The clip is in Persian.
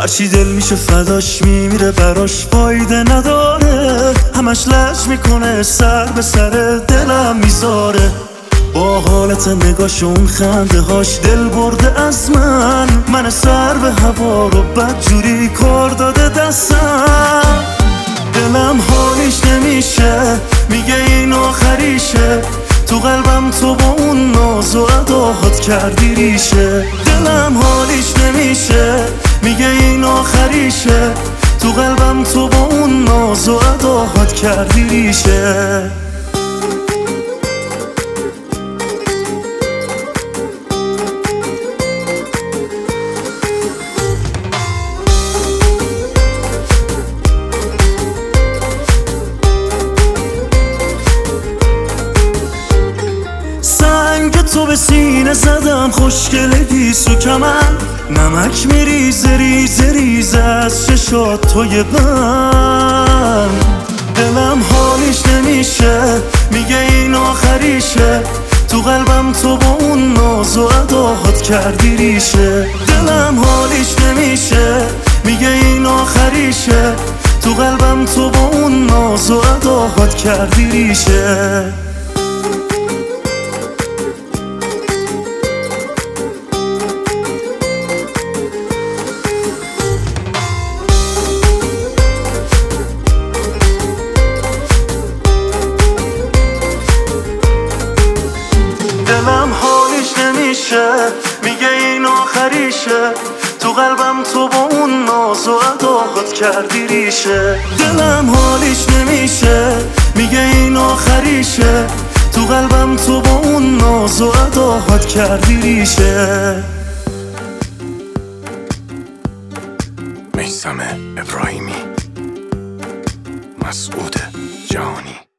هرچی دل میشه فداش میمیره براش فایده نداره. همش لج می‌کنه سر به سر دلم می‌ذاره. با حالت نگاش اون خنده هاش دل برده از من. من سر به هوا رو بدجوری کار داده دستم. دلم حالیش نمیشه میگه این آخریشه. تو قلبم تو با اون ناز و اداهات کردی ریشه. دلم حالیش نمیشه میگه این آخریشه. تو قلبم تو با اون ناز و اداهات کردی ریشه. تو به سینه زدم خوشگل گیسو کمن نمک میریزه ریزه ریزه از چشات توی من دلم حالیش نمیشه میگه این آخریشه. تو قلبم تو با اون ناز و اداهات کردی ریشه. دلم حالیش نمیشه میگه این آخریشه. تو قلبم تو با اون ناز و اداهات کردی ریشه. نمیشه میگه این آخریشه. تو قلبم تو با اون ناز و اداهات کردی ریشه. دلم حالیش نمیشه میگه این آخریشه. تو قلبم تو با اون ناز و اداهات کردی ریشه. میسم ابراهیمی مسعود جهانی